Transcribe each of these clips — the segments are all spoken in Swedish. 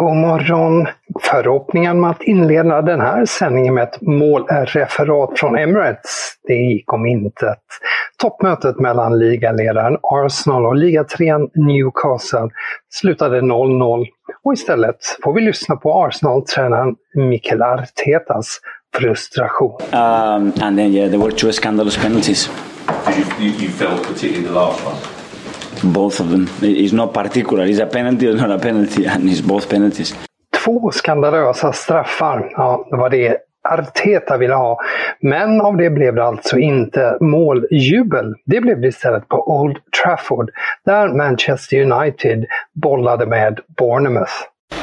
God morgon! Förhoppningen med att inleda den här sändningen med ett målreferat från Emirates, det gick om intet. Toppmötet mellan ligaledaren Arsenal och ligatrean Newcastle slutade 0-0 och istället får vi lyssna på Arsenal-tränaren Mikel Artetas frustration. Um, and then yeah, there were two scandalous penalties. You, you, you felt particularly the last one. Both of them. It's not particular. It's a penalty or not a penalty, and it's both penalties. Två skandalösa straffar. Ja, det var det Arteta ville ha. Men av det blev det alltså inte måljubel. Det blev det istället på Old Trafford där Manchester United bollade med Bournemouth.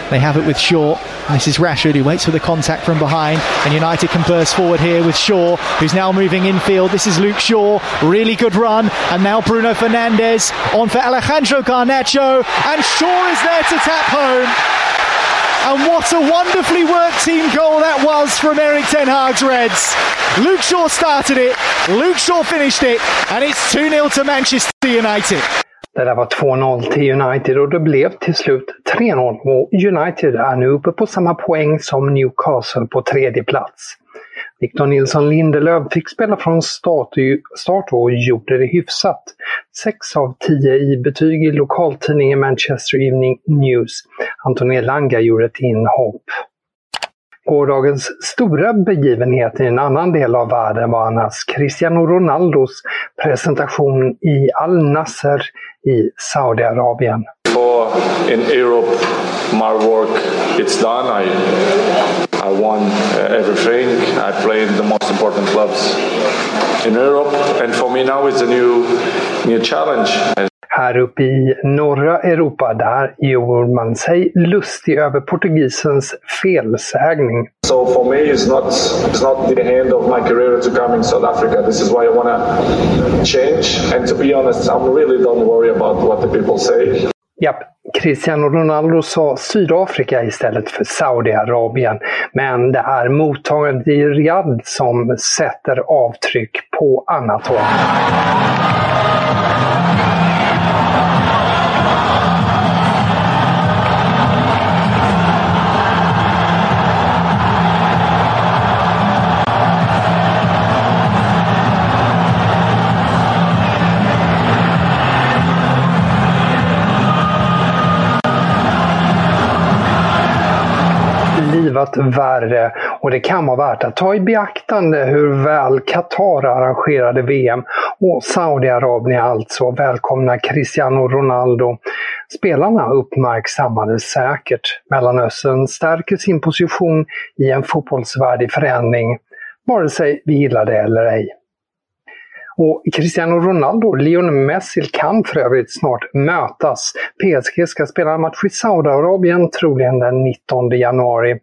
They have it with Shaw. This is Rashford who waits for the contact from behind. And United can burst forward here with Shaw, who's now moving infield. This is Luke Shaw. Really good run. And now Bruno Fernandes on for Alejandro Garnacho. And Shaw is there to tap home. And what a wonderfully worked team goal that was from Eric Ten Hag's Reds. Luke Shaw started it, Luke Shaw finished it, and it's 2 0 to Manchester United. Det där var 2-0 till United och det blev till slut 3-0 och United är nu uppe på samma poäng som Newcastle på tredje plats. Victor Nilsson Lindelöf fick spela från start, start och gjorde det hyfsat. 6 av 10 i betyg i lokaltidningen Manchester Evening News. Anton Elanga gjorde ett inhopp. Gårdagens stora begivenhet i en annan del av världen var annars Cristiano Ronaldos presentation i Al Nasser i Saudiarabien. In Europe, my work it's done. I I won uh, everything. I played the most important clubs in Europe, and for me now it's a new new challenge. Här uppe i norra Europa, där gjorde man sig lustig över portugisens felsägning. So for me it's not, it's not the end of my career to come in South Africa. This is why I want to change. And to be honest, I'm really don't worry about what the people say. Japp, Cristiano Ronaldo sa Sydafrika istället för Saudiarabien. Men det är mottagandet i Riyadh som sätter avtryck på annat håll. Värre och det kan vara värt att ta i beaktande hur väl Qatar arrangerade VM och Saudiarabien alltså välkomna Cristiano Ronaldo. Spelarna uppmärksammades säkert. Mellanöstern stärker sin position i en fotbollsvärld i förändring, vare sig vi gillar det eller ej. Och Cristiano Ronaldo och Lionel Messi kan för övrigt snart mötas. PSG ska spela en match i Saudiarabien, troligen den 19 januari.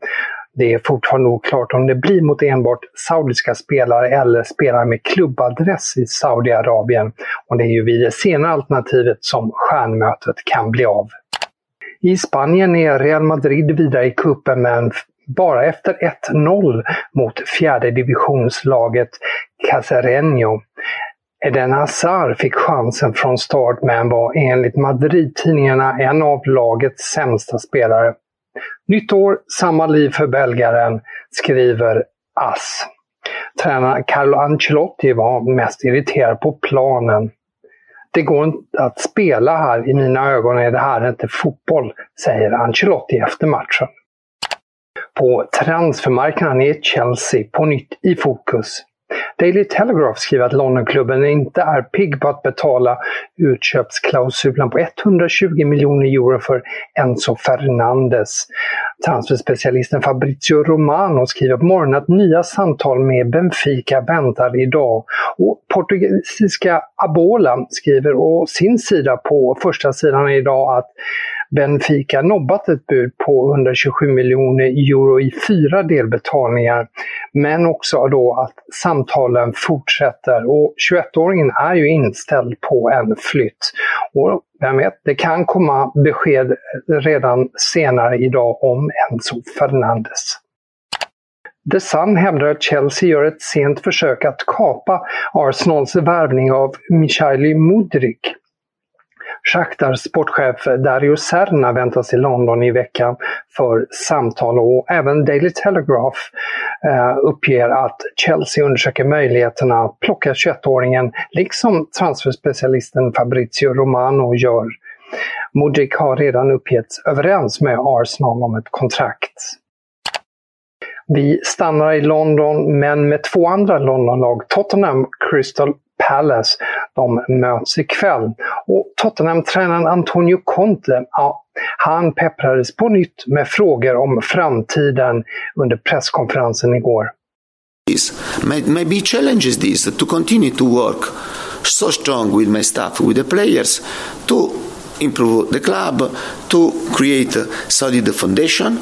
Det är fortfarande oklart om det blir mot enbart saudiska spelare eller spelare med klubbadress i Saudiarabien. Och det är ju vid det senare alternativet som stjärnmötet kan bli av. I Spanien är Real Madrid vidare i kuppen men bara efter 1-0 mot fjärde divisionslaget Casereño. Eden Hazard fick chansen från start men var enligt Madrid-tidningarna en av lagets sämsta spelare. Nytt år, samma liv för belgaren, skriver AS. Tränaren Carlo Ancelotti var mest irriterad på planen. Det går inte att spela här, i mina ögon är det här inte fotboll, säger Ancelotti efter matchen. På transfermarknaden är Chelsea på nytt i fokus. Daily Telegraph skriver att Londonklubben inte är pigg på att betala utköpsklausulen på 120 miljoner euro för Enzo Fernandes. Transferspecialisten Fabrizio Romano skriver på morgonen att nya samtal med Benfica väntar idag. Och portugisiska Abola skriver å sin sida på första sidan idag att Benfica nobbat ett bud på 127 miljoner euro i fyra delbetalningar. Men också då att samtalen fortsätter och 21-åringen är ju inställd på en flytt. Och vem vet, det kan komma besked redan senare idag om Enzo Fernandes. The Sun hävdar att Chelsea gör ett sent försök att kapa Arsenals värvning av Michaili Mudrik. Shakhtars sportchef Dario Serna väntas i London i veckan för samtal och även Daily Telegraph eh, uppger att Chelsea undersöker möjligheterna att plocka 21-åringen liksom transferspecialisten Fabrizio Romano gör. Modric har redan uppgetts överens med Arsenal om ett kontrakt. Vi stannar i London men med två andra Londonlag, Tottenham Crystal Palace. De möts ikväll. Och Tottenham-tränaren Antonio Conte, ja, han pepprades på nytt med frågor om framtiden under presskonferensen igår. Maybe challenges this to continue to work so strong with my staff, with the players, to improve the club, to create a solid foundation.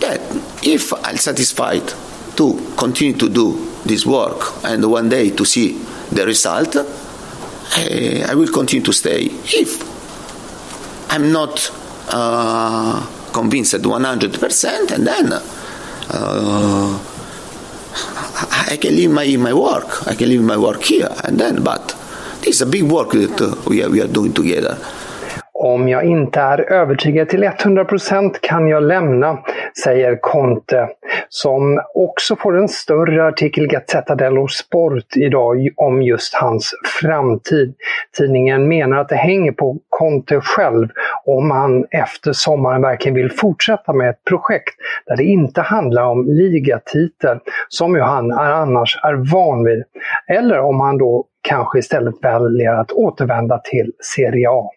That if I'm satisfied to continue to do this work and one day to see the result, I, I will continue to stay. If I'm not uh, convinced at 100%, and then uh, I can leave my, my work. I can leave my work here, and then, but this is a big work that uh, we, are, we are doing together. Om jag inte är övertygad till 100% kan jag lämna, säger Conte, som också får en större artikel i Gazzetta dello Sport idag om just hans framtid. Tidningen menar att det hänger på Conte själv om han efter sommaren verkligen vill fortsätta med ett projekt där det inte handlar om ligatitel, som ju han är annars är van vid. Eller om han då kanske istället väljer att återvända till Serie A.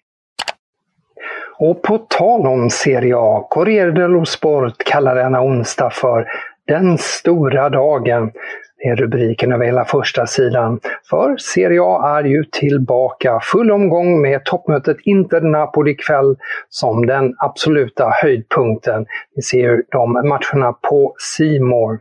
Och på tal om Serie A, Corriere dello Sport kallar denna onsdag för den stora dagen. Det är rubriken över hela första sidan. För Serie A är ju tillbaka. Full omgång med toppmötet Inter-Napoli ikväll som den absoluta höjdpunkten. Vi ser de matcherna på Simor.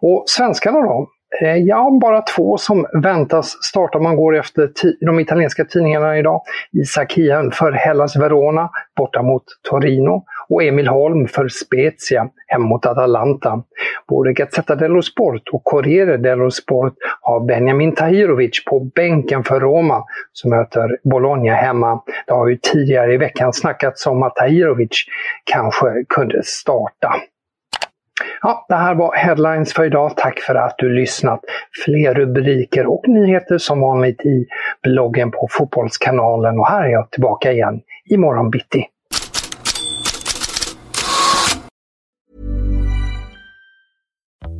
Och svenskarna då? Eh, ja, bara två som väntas starta om man går efter de italienska tidningarna idag. Isak Hien för Hellas Verona borta mot Torino och Emil Holm för Spezia hem mot Atalanta. Både Gazzetta dello Sport och Corriere dello Sport har Benjamin Tahirovic på bänken för Roma som möter Bologna hemma. Det har ju tidigare i veckan snackats om att Tahirovic kanske kunde starta. Ja, det här var Headlines för idag. Tack för att du lyssnat. Fler rubriker och nyheter som vanligt i bloggen på Fotbollskanalen. Och här är jag tillbaka igen imorgon bitti.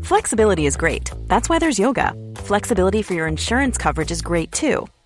Flexibility is great. That's why there's yoga. Flexibility for your insurance coverage is great too.